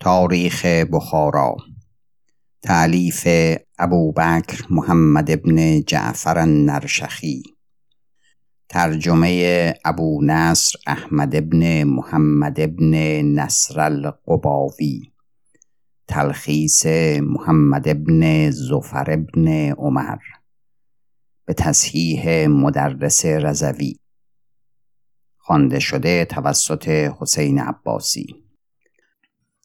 تاریخ بخارا تعلیف ابوبکر محمد ابن جعفر النرشخی ترجمه ابو نصر احمد ابن محمد ابن نصر القباوی تلخیص محمد ابن زفر ابن عمر به تصحیح مدرس رزوی خوانده شده توسط حسین عباسی.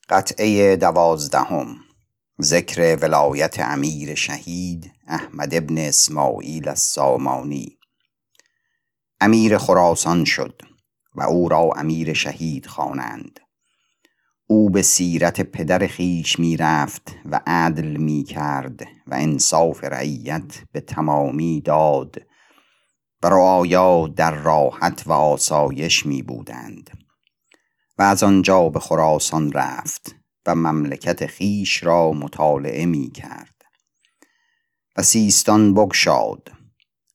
قطعه دوازدهم. ذکر ولایت امیر شهید احمد ابن اسماعیل السامانی. امیر خراسان شد و او را امیر شهید خوانند. او به سیرت پدر خیش می رفت و عدل می کرد و انصاف رعیت به تمامی داد. و رعایا در راحت و آسایش می بودند و از آنجا به خراسان رفت و مملکت خیش را مطالعه می کرد و سیستان بگشاد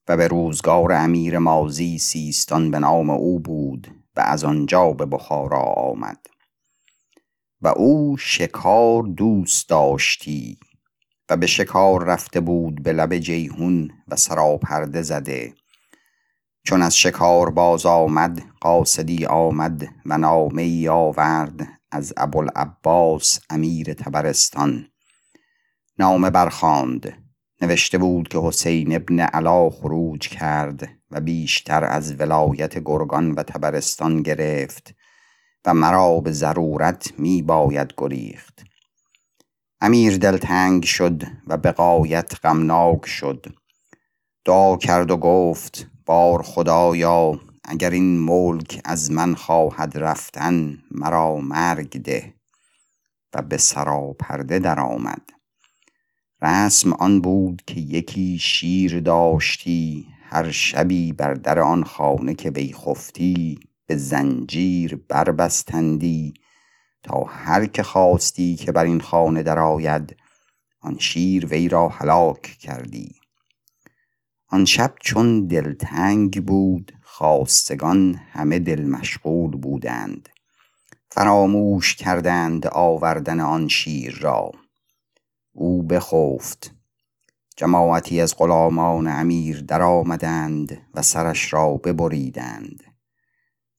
و به روزگار امیر مازی سیستان به نام او بود و از آنجا به بخارا آمد و او شکار دوست داشتی و به شکار رفته بود به لب جیهون و سراپرده زده چون از شکار باز آمد قاصدی آمد و نامه ای آورد از ابوالعباس امیر تبرستان. نامه برخاند نوشته بود که حسین ابن علا خروج کرد و بیشتر از ولایت گرگان و تبرستان گرفت و مرا به ضرورت می باید گریخت. امیر دلتنگ شد و به قایت غمناک شد. دعا کرد و گفت بار خدایا اگر این ملک از من خواهد رفتن مرا مرگ ده و به سراپرده درآمد. رسم آن بود که یکی شیر داشتی هر شبی بر در آن خانه که وی خفتی به زنجیر بربستندی تا هر که خواستی که بر این خانه درآید آن شیر وی را هلاک کردی. آن شب چون دلتنگ بود خواستگان همه دل مشغول بودند. فراموش کردند آوردن آن شیر را. او بخفت. جماعتی از غلامان امیر درآمدند و سرش را ببریدند.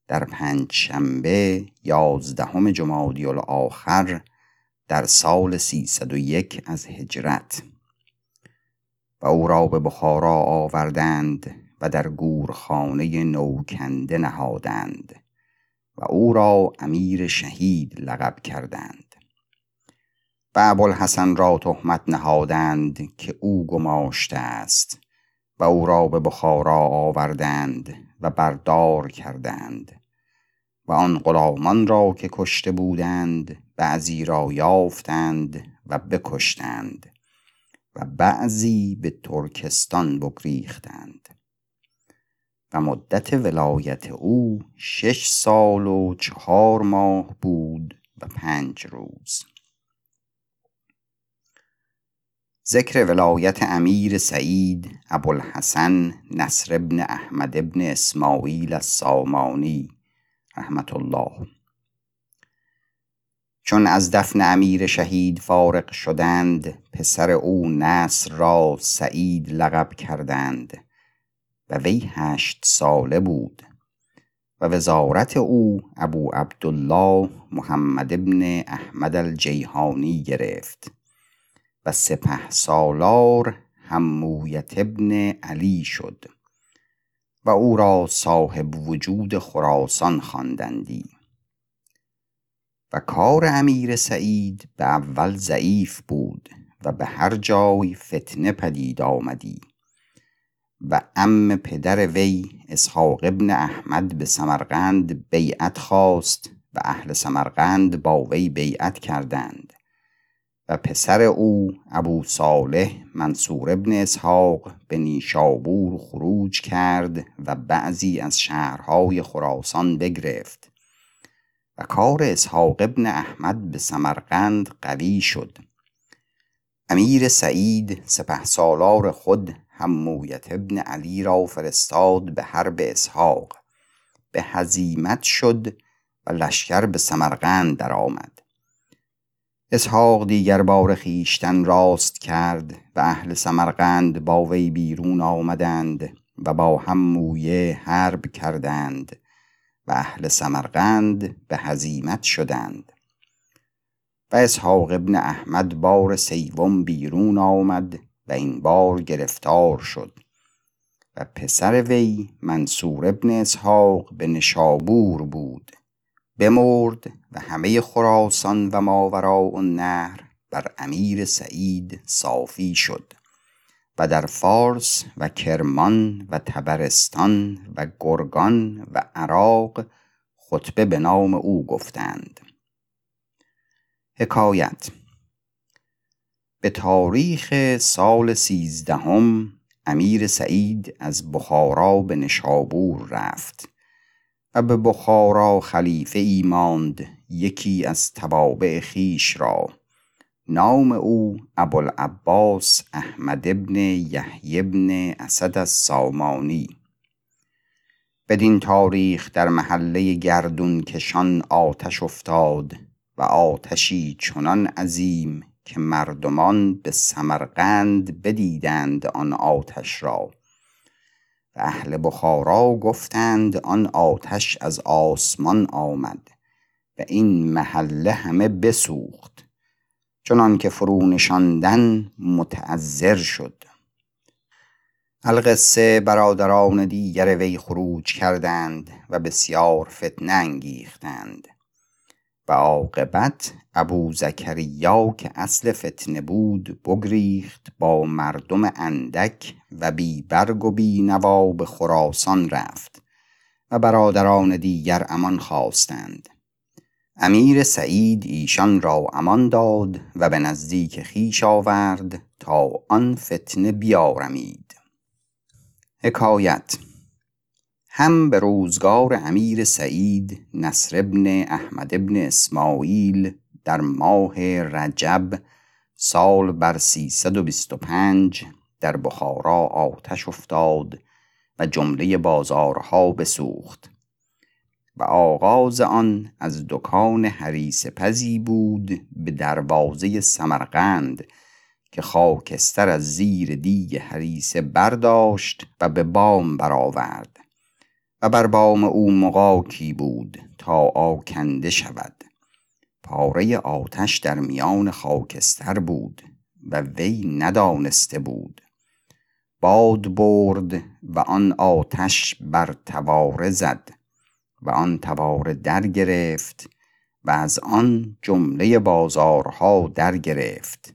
در پنج شنبه یازدهم جمادی الاخر در سال سیصد و یک از هجرت. و او را به بخارا آوردند و در گورخانه نوکنده نهادند و او را امیر شهید لقب کردند. و ابوالحسن را تهمت نهادند که او گماشته است و او را به بخارا آوردند و بردار کردند و آن غلامان را که کشته بودند بعضی را یافتند و بکشتند. و بعضی به ترکستان بگریختند. و مدت ولایت او شش سال و چهار ماه بود و پنج روز. ذکر ولایت امیر سعید ابوالحسن نصر ابن احمد ابن اسماعیل السامانی رحمت الله. چون از دفن امیر شهید فارغ شدند پسر او نصر را سعید لقب کردند و وی هشت ساله بود و وزارت او ابو عبدالله محمد ابن احمد الجیهانی گرفت و سپه سالار همویت ابن علی شد و او را صاحب وجود خراسان خواندندی. و کار امیر سعید به اول ضعیف بود و به هر جای فتنه پدید آمدی و ام پدر وی اسحاق ابن احمد به سمرقند بیعت خواست و اهل سمرقند با وی بیعت کردند و پسر او ابو صالح منصور ابن اسحاق به نیشابور خروج کرد و بعضی از شهرهای خراسان بگرفت. و کار اسحاق ابن احمد به سمرقند قوی شد. امیر سعید سپه سالار خود همویت ابن علی را فرستاد به حرب اسحاق. به هزیمت شد و لشکر به سمرقند درآمد. اسحاق دیگر بار خیشتن راست کرد و اهل سمرقند با وی بیرون آمدند و با هم مویه حرب کردند. و اهل سمرقند به هزیمت شدند. و اسحاق ابن احمد بار سیوم بیرون آمد و این بار گرفتار شد. و پسر وی منصور ابن اسحاق به نشابور بود. بمرد و همه خراسان و ماوراء النهر بر امیر سعید صافی شد. و در فارس و کرمان و تبرستان و گرگان و عراق خطبه به نام او گفتند. حکایت به تاریخ سال سیزدهم امیر سعید از بخارا به نشابور رفت و به بخارا خلیفه ای ماند یکی از توابع خیش را. نام او ابوالعباس احمد ابن یحیی ابن اسد السامانی. بدین تاریخ در محله گردون کشان آتش افتاد و آتشی چنان عظیم که مردمان به سمرقند بدیدند آن آتش را و اهل بخارا گفتند آن آتش از آسمان آمد و این محله همه بسوخت. چنان که فرو نشاندن متعذر شد. القصه برادران دیگر وی خروج کردند و بسیار فتنه انگیختند. و عاقبت ابو زکریا که اصل فتنه بود بگریخت با مردم اندک و بی برگ و بی نوا به خراسان رفت و برادران دیگر امان خواستند. امیر سعید ایشان را امان داد و به نزدیک خیش آورد تا آن فتنه بیارمید. حکایت هم به روزگار امیر سعید نصر ابن احمد ابن اسماعیل در ماه رجب سال بر سیصد و بیست و پنج در بخارا آتش افتاد و جمله بازارها بسوخت. و آغاز آن از دکان حریس پزی بود به دروازه سمرقند که خاکستر از زیر دیگ حریسه برداشت و به بام برآورد و بر بام او مقاکی بود تا آکنده شود. پاره آتش در میان خاکستر بود و وی ندانسته بود. باد برد و آن آتش بر تواره زد. و آن تواره در گرفت و از آن جمله بازارها در گرفت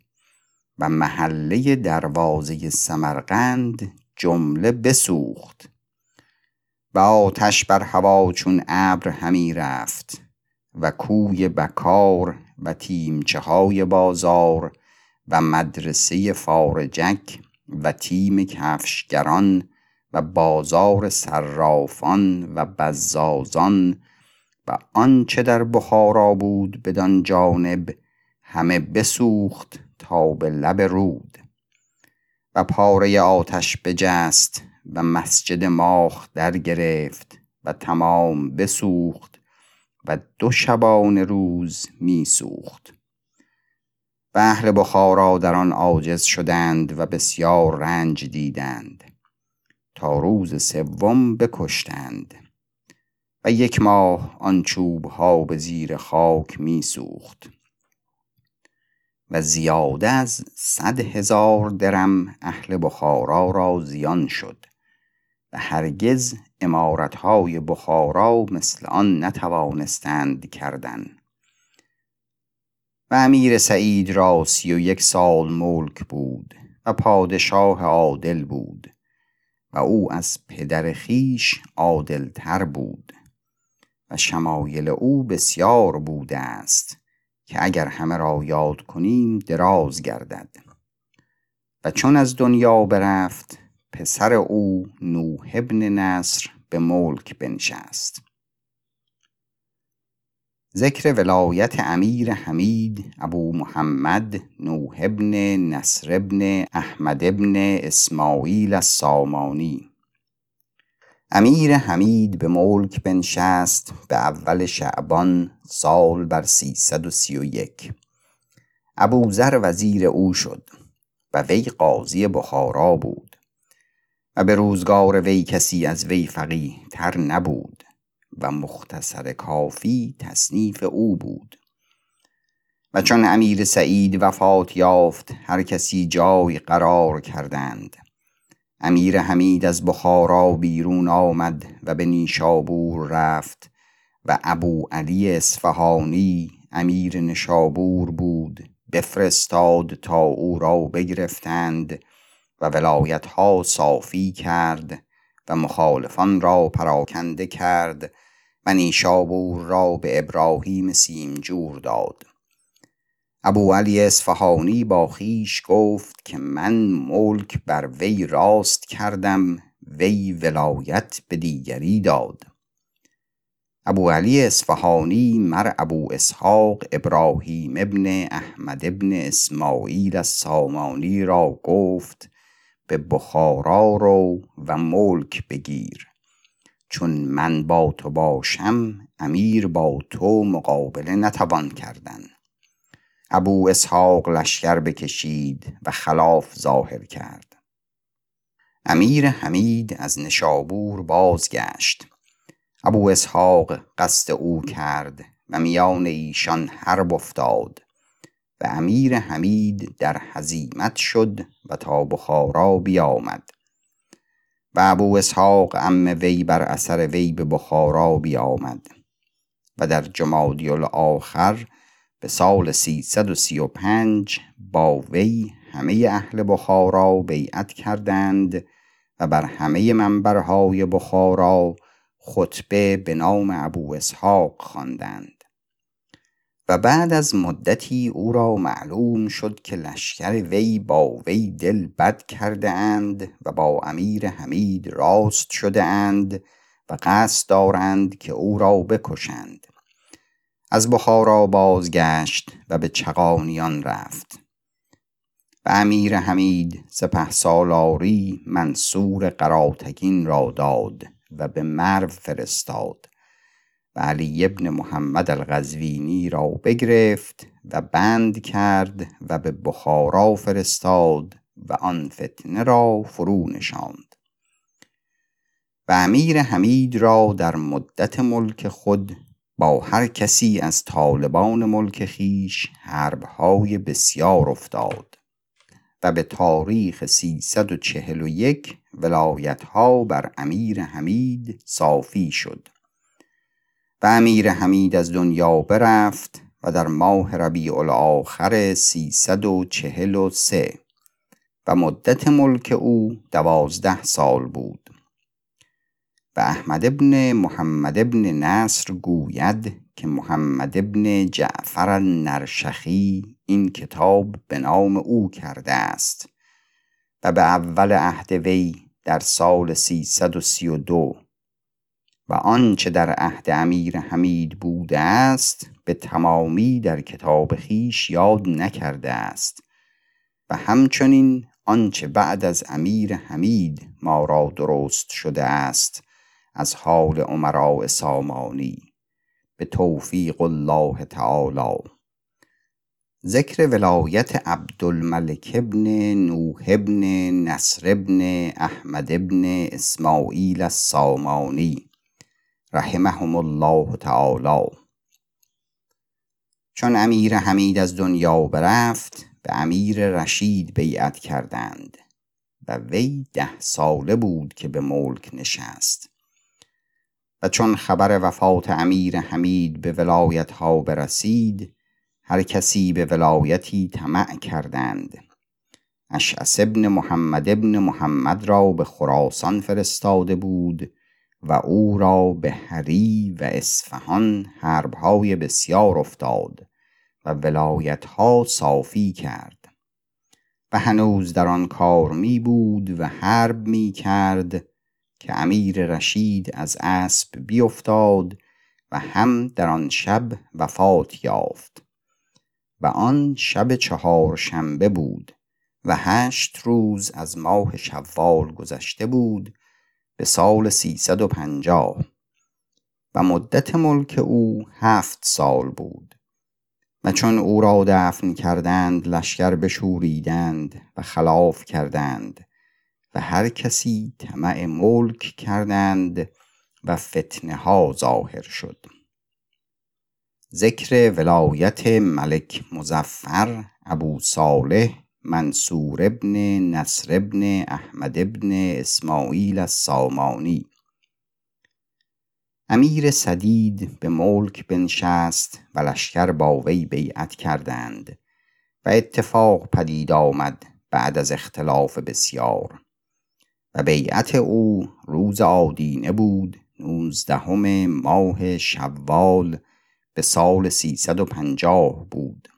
و محله دروازه سمرقند جمله بسوخت و آتش بر هوا چون ابر همی رفت و کوی بکار و تیمچه های بازار و مدرسه فارجک و تیم کفشگران و بازار صرافان و بزازان و آنچه در بخارا بود بدان جانب همه بسوخت تا به لب رود. و پاره آتش بجست و مسجد ماخ در گرفت و تمام بسوخت و دو شبان روز میسوخت و اهل بخارا در آن عاجز شدند و بسیار رنج دیدند. روز سوم بکشتند و یک ماه آن چوب ها به زیر خاک میسوخت و زیاده از صد هزار درم اهل بخارا را زیان شد و هرگز امارتهای بخارا مثل آن نتوانستند کردن و امیر سعید را سی و یک سال ملک بود و پادشاه عادل بود. و او از پدر خیش عادلتر بود و شمایل او بسیار بوده است که اگر همه را یاد کنیم دراز گردد. و چون از دنیا برفت پسر او نوح ابن نصر به ملک بنشست. ذکر ولایت امیر حمید ابو محمد نوح ابن نصر ابن احمد ابن اسماعیل السامانی. امیر حمید به ملک بنشست به اول شعبان سال بر سیصد و سی و یک. ابوذر وزیر او شد و وی قاضی بخارا بود و به روزگار وی کسی از وی فقیه تر نبود. و مختصر کافی تصنیف او بود. و چون امیر سعید وفات یافت هر کسی جای قرار کردند. امیر حمید از بخارا بیرون آمد و به نیشابور رفت و ابو علی اصفهانی امیر نشابور بود بفرستاد تا او را بگرفتند و ولایت ها صافی کرد و مخالفان را پراکنده کرد و نیشابور را به ابراهیم سیمجور داد. ابو علی اصفهانی با خیش گفت که من ملک بر وی راست کردم وی ولایت به دیگری داد. ابو علی اصفهانی مر ابو اسحاق ابراهیم ابن احمد ابن اسماعیل السامانی را گفت به بخارا رو و ملک بگیر. چون من با تو باشم امیر با تو مقابله نتوان کردن. ابو اسحاق لشکر بکشید و خلاف ظاهر کرد. امیر حمید از نشابور بازگشت. ابو اسحاق قصد او کرد و میان ایشان حرب افتاد و امیر حمید در حزیمت شد و تا بخارا بیامد. و ابو اسحاق ام وی بر اثر وی به بخارا بیامد و در جمادی الاخر به سال 335 با وی همه اهل بخارا بیعت کردند و بر همه منبرهای بخارا خطبه به نام ابو اسحاق خواندند. و بعد از مدتی او را معلوم شد که لشکر وی با وی دل بد کرده اند و با امیر حمید راست شده اند و قصد دارند که او را بکشند. از بخارا بازگشت و به چقانیان رفت. و امیر حمید سپه سالاری منصور قراتگین را داد و به مرو فرستاد. و علی ابن محمد الغزوینی را بگرفت و بند کرد و به بخارا فرستاد و آن فتنه را فرو نشاند. و امیر حمید را در مدت ملک خود با هر کسی از طالبان ملک خیش حربهای بسیار افتاد و به تاریخ 341 ولایت ها بر امیر حمید صافی شد. و امیر حمید از دنیا برفت و در ماه ربیع الاخر 343 و مدت ملک او دوازده سال بود. و احمد ابن محمد ابن نصر گوید که محمد ابن جعفر نرشخی این کتاب به نام او کرده است و به اول عهد وی در سال 332 و آنچه در عهد امیر حمید بوده است به تمامی در کتاب خیش یاد نکرده است. و همچنین آنچه بعد از امیر حمید ما را درست شده است از حال عمراء سامانی. به توفیق الله تعالی. ذکر ولایت عبدالملک ابن نوح ابن نصر ابن احمد ابن اسماعیل السامانی. رحمهم الله تعالی. چون امیر حمید از دنیا برفت به امیر رشید بیعت کردند و وی ده ساله بود که به ملک نشست. و چون خبر وفات امیر حمید به ولایت ها برسید هر کسی به ولایتی طمع کردند. اشعس ابن محمد ابن محمد را به خراسان فرستاده بود و او را به هری و اصفهان حربهای بسیار افتاد و ولایت ها صافی کرد. و هنوز در آن کار می بود و حرب می کرد که امیر رشید از اسب بیفتاد و هم در آن شب وفات یافت. و آن شب چهار شنبه بود و هشت روز از ماه شوال گذشته بود به سال سیصد و پنجاه و مدت ملک او هفت سال بود و چون او را دفن کردند لشکر بشوریدند و خلاف کردند و هر کسی طمع ملک کردند و فتنه ها ظاهر شد. ذکر ولایت ملک مزفر ابو صالح منصور ابن نصر ابن احمد ابن اسماعیل السامانی. امیر سدید به ملک بنشست و لشکر با وی بیعت کردند و اتفاق پدید آمد بعد از اختلاف بسیار و بیعت او روز آدینه بود نوزدهم ماه شوال به سال سیصد و پنجاه بود.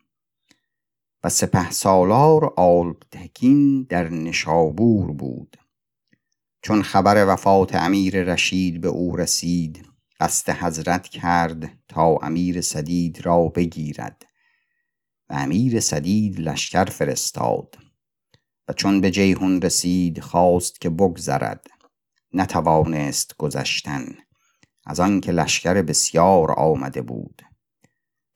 و سپه سالار آلبتکین در نشابور بود. چون خبر وفات امیر رشید به او رسید قصد حضرت کرد تا امیر سدید را بگیرد و امیر سدید لشکر فرستاد و چون به جیهون رسید خواست که بگذرد. نتوانست گذشتن از آنکه لشکر بسیار آمده بود.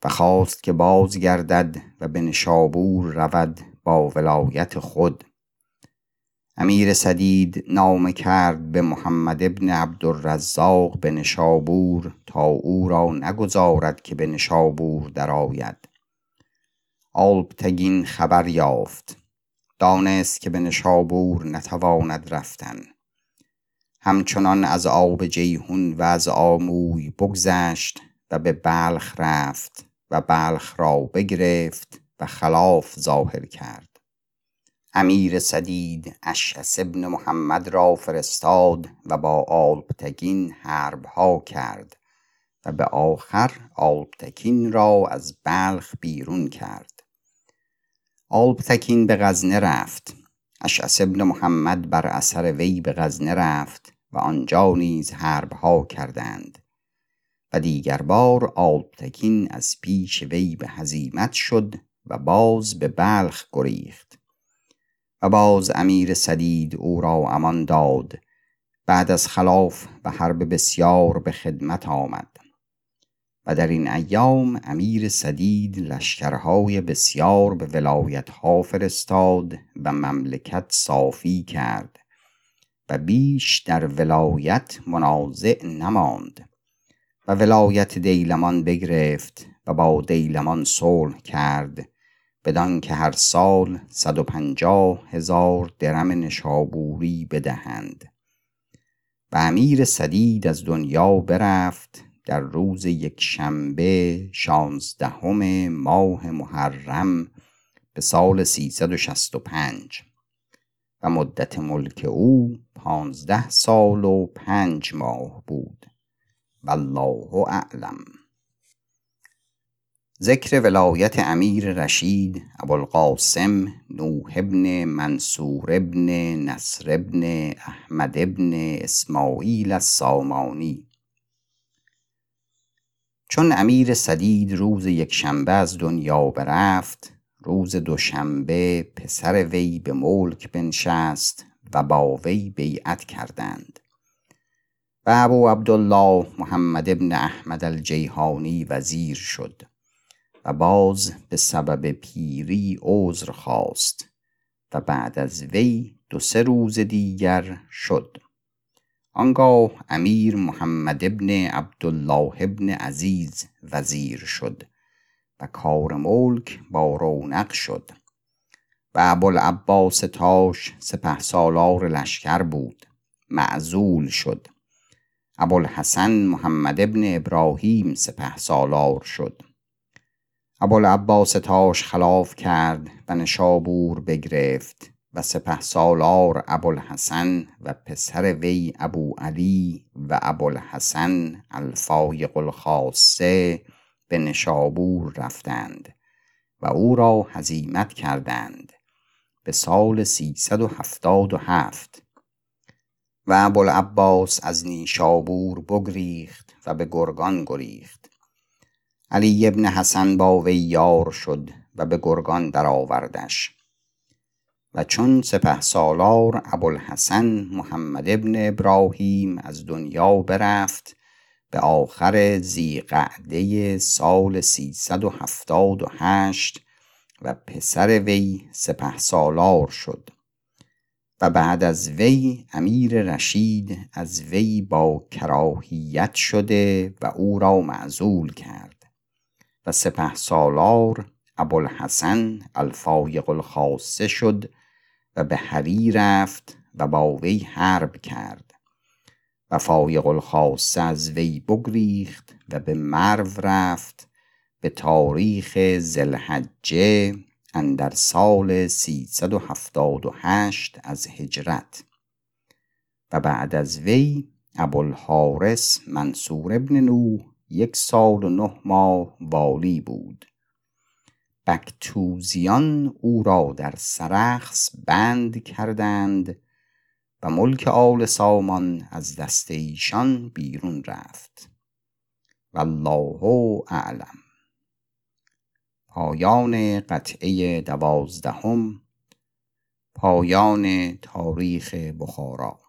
و خواست که بازگردد و به نشابور رود با ولایت خود. امیر سدید نامه کرد به محمد ابن عبدالرزاق به نشابور تا او را نگذارد که به نشابور درآید. آلبتگین خبر یافت. دانست که به نشابور نتواند رفتن. همچنان از آب جیهون و از آموی بگذشت و به بلخ رفت. و بلخ را بگرفت و خلاف ظاهر کرد. امیر سدید اشعس ابن محمد را فرستاد و با آلپتگین حربها کرد و به آخر آلپتکین را از بلخ بیرون کرد. آلپتکین به غزنه رفت. اشعس ابن محمد بر اثر وی به غزنه رفت و آنجا نیز حربها کردند. و دیگر بار آلپتکین از پیش وی به هزیمت شد و باز به بلخ گریخت. و باز امیر سدید او را امان داد. بعد از خلاف و حرب بسیار به خدمت آمد. و در این ایام امیر سدید لشکرهای بسیار به ولایتها فرستاد و مملکت صافی کرد و بیش در ولایت منازع نماند. و ولایت دیلمان بگرفت و با دیلمان صلح کرد بدان که هر سال صد و پنجاه هزار درم نشابوری بدهند. و امیر سدید از دنیا برفت در روز یک شنبه شانزدهم ماه محرم به سال سیصد و شست و پنج و مدت ملک او پانزده سال و پنج ماه بود. والله اعلم. ذکر ولایت امیر رشید ابوالقاسم نوح ابن منصور ابن نصر ابن احمد ابن اسماعیل السامانی. چون امیر سدید روز یک شنبه از دنیا برفت روز دوشنبه پسر وی به ملک بنشست و با وی بیعت کردند. و ابو عبدالله محمد ابن احمد الجیهانی وزیر شد و باز به سبب پیری عذر خواست و بعد از وی دو سه روز دیگر شد. آنگاه امیر محمد ابن عبدالله ابن عزیز وزیر شد و کار ملک با رونق شد. و ابوالعباس تاش سپه سالار لشکر بود. معزول شد. ابوالحسن محمد ابن ابراهیم سپه سالار شد. ابوالعباس تاش خلاف کرد و نشابور بگرفت و سپه سالار ابوالحسن و پسر وی ابو علی و ابوالحسن الفایق الخاصه به نشابور رفتند و او را هزیمت کردند. به سال سیصد و ابوالعباس از نیشابور بگریخت و به گرگان گریخت. علی ابن حسن با وی یار شد و به گرگان درآوردش. و چون سپه سالار ابوالحسن محمد ابن ابراهیم از دنیا برفت به آخر زیقعده سال سیصد و هفتاد و هشت و پسر وی سپه سالار شد. و بعد از وی امیر رشید از وی با کراهیت شده و او را معزول کرد و سپه سالار ابوالحسن الفایق الخاصه شد و به هری رفت و با وی حرب کرد و فایق الخاصه از وی بگریخت و به مرو رفت به تاریخ زلحجه اندر سال سیصد و هفتاد و هشت از هجرت و بعد از وی ابوالحارس منصور ابن نوح یک سال و نه ماه والی بود. بکتوزیان او را در سرخس بند کردند و ملک آل سامان از دست ایشان بیرون رفت. والله اعلم. پایان قطعه دوازدهم پایان تاریخ بخارا.